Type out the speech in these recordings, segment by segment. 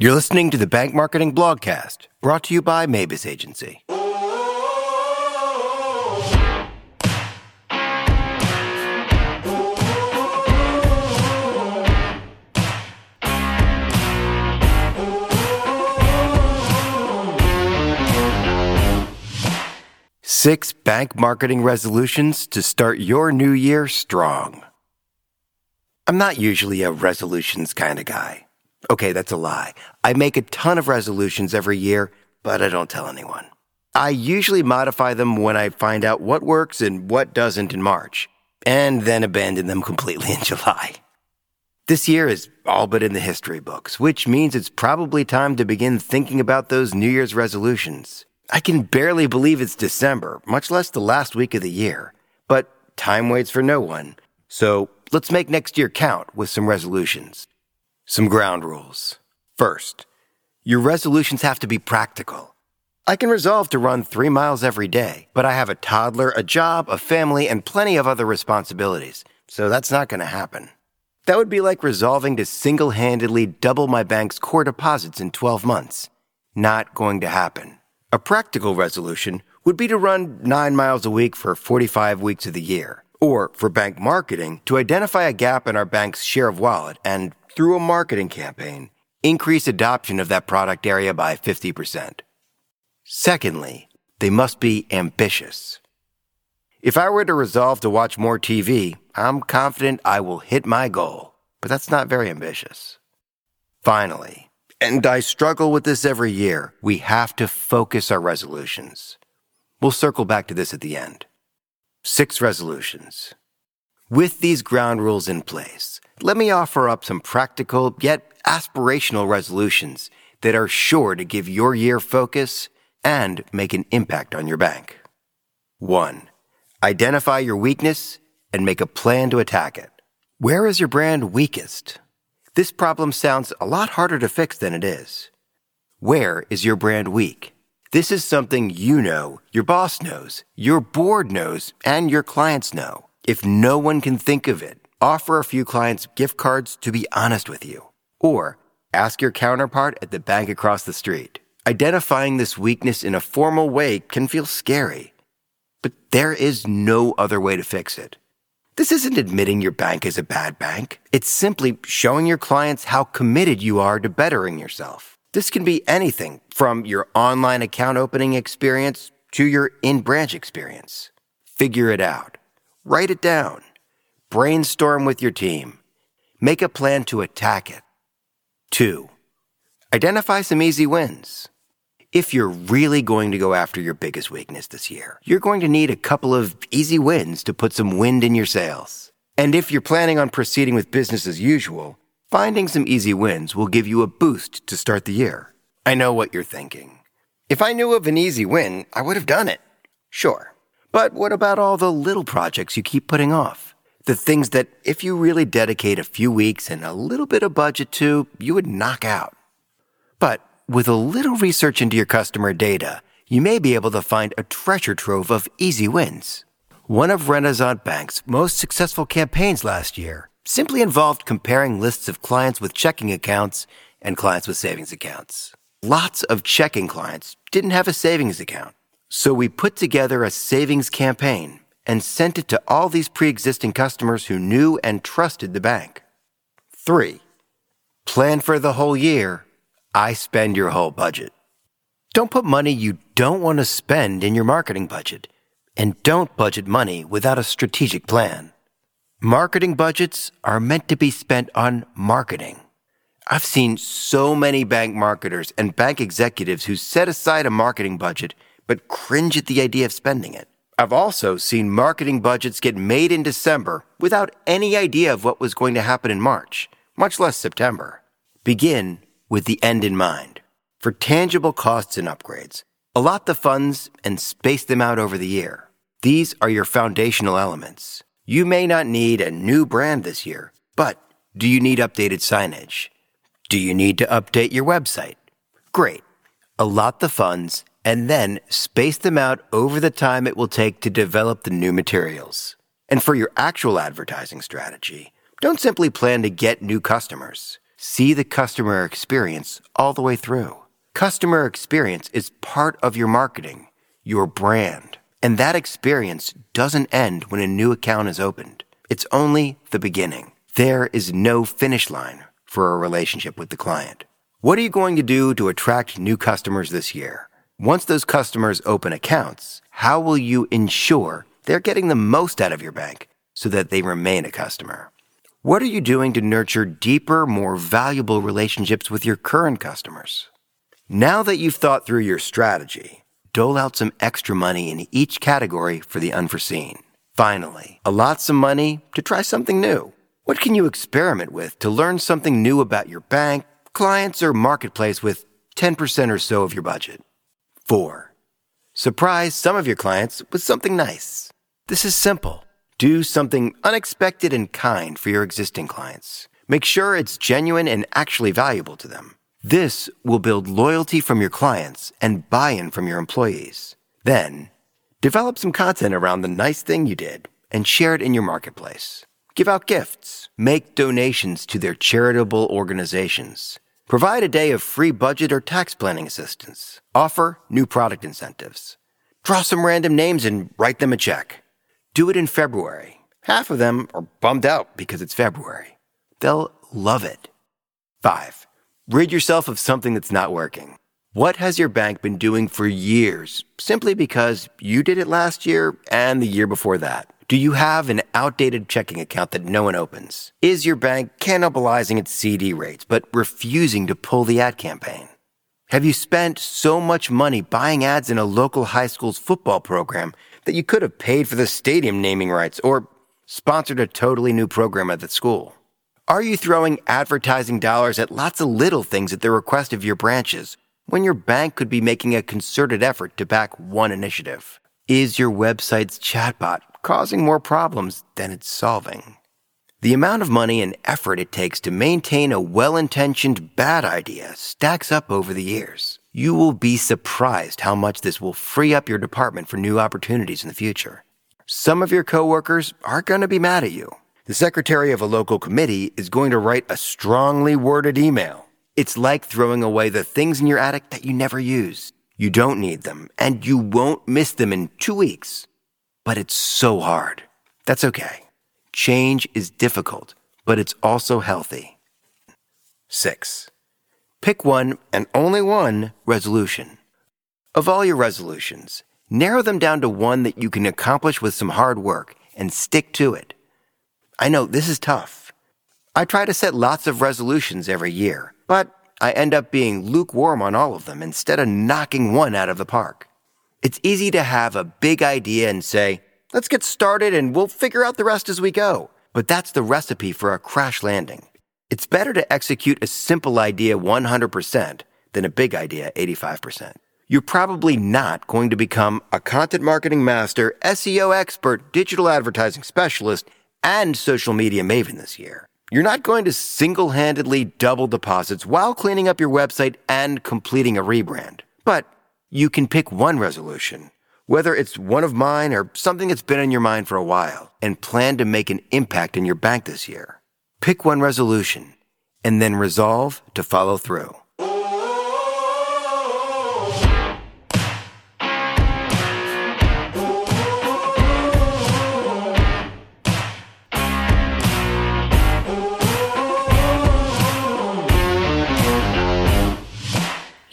You're listening to the Bank Marketing Blogcast, brought to you by Mabus Agency. Six bank marketing resolutions to start your new year strong. I'm not usually a resolutions kind of guy. Okay, that's a lie. I make a ton of resolutions every year, but I don't tell anyone. I usually modify them when I find out what works and what doesn't in March, and then abandon them completely in July. This year is all but in the history books, which means it's probably time to begin thinking about those New Year's resolutions. I can barely believe it's December, much less the last week of the year. But time waits for no one. So let's make next year count with some resolutions. Some ground rules. First, your resolutions have to be practical. I can resolve to run three miles every day, but I have a toddler, a job, a family, and plenty of other responsibilities, so that's not going to happen. That would be like resolving to single handedly double my bank's core deposits in 12 months. Not going to happen. A practical resolution would be to run nine miles a week for 45 weeks of the year, or for bank marketing, to identify a gap in our bank's share of wallet and through a marketing campaign, increase adoption of that product area by 50%. Secondly, they must be ambitious. If I were to resolve to watch more TV, I'm confident I will hit my goal, but that's not very ambitious. Finally, and I struggle with this every year, we have to focus our resolutions. We'll circle back to this at the end. Six resolutions. With these ground rules in place, let me offer up some practical yet aspirational resolutions that are sure to give your year focus and make an impact on your bank. 1. Identify your weakness and make a plan to attack it. Where is your brand weakest? This problem sounds a lot harder to fix than it is. Where is your brand weak? This is something you know, your boss knows, your board knows, and your clients know. If no one can think of it, offer a few clients gift cards to be honest with you. Or ask your counterpart at the bank across the street. Identifying this weakness in a formal way can feel scary, but there is no other way to fix it. This isn't admitting your bank is a bad bank. It's simply showing your clients how committed you are to bettering yourself. This can be anything from your online account opening experience to your in branch experience. Figure it out. Write it down. Brainstorm with your team. Make a plan to attack it. 2. Identify some easy wins. If you're really going to go after your biggest weakness this year, you're going to need a couple of easy wins to put some wind in your sails. And if you're planning on proceeding with business as usual, finding some easy wins will give you a boost to start the year. I know what you're thinking. If I knew of an easy win, I would have done it. Sure. But what about all the little projects you keep putting off? the things that if you really dedicate a few weeks and a little bit of budget to, you would knock out. But with a little research into your customer data, you may be able to find a treasure trove of easy wins. One of Renaissance Bank's most successful campaigns last year simply involved comparing lists of clients with checking accounts and clients with savings accounts. Lots of checking clients didn't have a savings account. So we put together a savings campaign and sent it to all these pre existing customers who knew and trusted the bank. 3. Plan for the whole year. I spend your whole budget. Don't put money you don't want to spend in your marketing budget. And don't budget money without a strategic plan. Marketing budgets are meant to be spent on marketing. I've seen so many bank marketers and bank executives who set aside a marketing budget but cringe at the idea of spending it. I've also seen marketing budgets get made in December without any idea of what was going to happen in March, much less September. Begin with the end in mind. For tangible costs and upgrades, allot the funds and space them out over the year. These are your foundational elements. You may not need a new brand this year, but do you need updated signage? Do you need to update your website? Great. Allot the funds and then space them out over the time it will take to develop the new materials. And for your actual advertising strategy, don't simply plan to get new customers. See the customer experience all the way through. Customer experience is part of your marketing, your brand. And that experience doesn't end when a new account is opened. It's only the beginning. There is no finish line for a relationship with the client. What are you going to do to attract new customers this year? Once those customers open accounts, how will you ensure they're getting the most out of your bank so that they remain a customer? What are you doing to nurture deeper, more valuable relationships with your current customers? Now that you've thought through your strategy, dole out some extra money in each category for the unforeseen. Finally, allot some money to try something new. What can you experiment with to learn something new about your bank, clients, or marketplace with 10% or so of your budget? 4. Surprise some of your clients with something nice. This is simple. Do something unexpected and kind for your existing clients. Make sure it's genuine and actually valuable to them. This will build loyalty from your clients and buy in from your employees. Then, develop some content around the nice thing you did and share it in your marketplace. Give out gifts, make donations to their charitable organizations, provide a day of free budget or tax planning assistance, offer new product incentives, draw some random names and write them a check. Do it in February. Half of them are bummed out because it's February. They'll love it. 5. Rid yourself of something that's not working. What has your bank been doing for years simply because you did it last year and the year before that? Do you have an outdated checking account that no one opens? Is your bank cannibalizing its CD rates but refusing to pull the ad campaign? Have you spent so much money buying ads in a local high school's football program that you could have paid for the stadium naming rights or sponsored a totally new program at the school? Are you throwing advertising dollars at lots of little things at the request of your branches when your bank could be making a concerted effort to back one initiative? Is your website's chatbot causing more problems than it's solving? The amount of money and effort it takes to maintain a well intentioned bad idea stacks up over the years. You will be surprised how much this will free up your department for new opportunities in the future. Some of your coworkers are going to be mad at you. The secretary of a local committee is going to write a strongly worded email. It's like throwing away the things in your attic that you never use. You don't need them, and you won't miss them in two weeks. But it's so hard. That's okay. Change is difficult, but it's also healthy. 6. Pick one and only one resolution. Of all your resolutions, narrow them down to one that you can accomplish with some hard work and stick to it. I know this is tough. I try to set lots of resolutions every year, but I end up being lukewarm on all of them instead of knocking one out of the park. It's easy to have a big idea and say, let's get started and we'll figure out the rest as we go. But that's the recipe for a crash landing. It's better to execute a simple idea 100% than a big idea 85%. You're probably not going to become a content marketing master, SEO expert, digital advertising specialist, and social media maven this year. You're not going to single handedly double deposits while cleaning up your website and completing a rebrand. But you can pick one resolution, whether it's one of mine or something that's been on your mind for a while, and plan to make an impact in your bank this year. Pick one resolution and then resolve to follow through.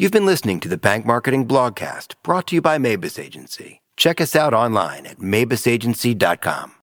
You've been listening to the Bank Marketing Blogcast brought to you by Mabus Agency. Check us out online at mabusagency.com.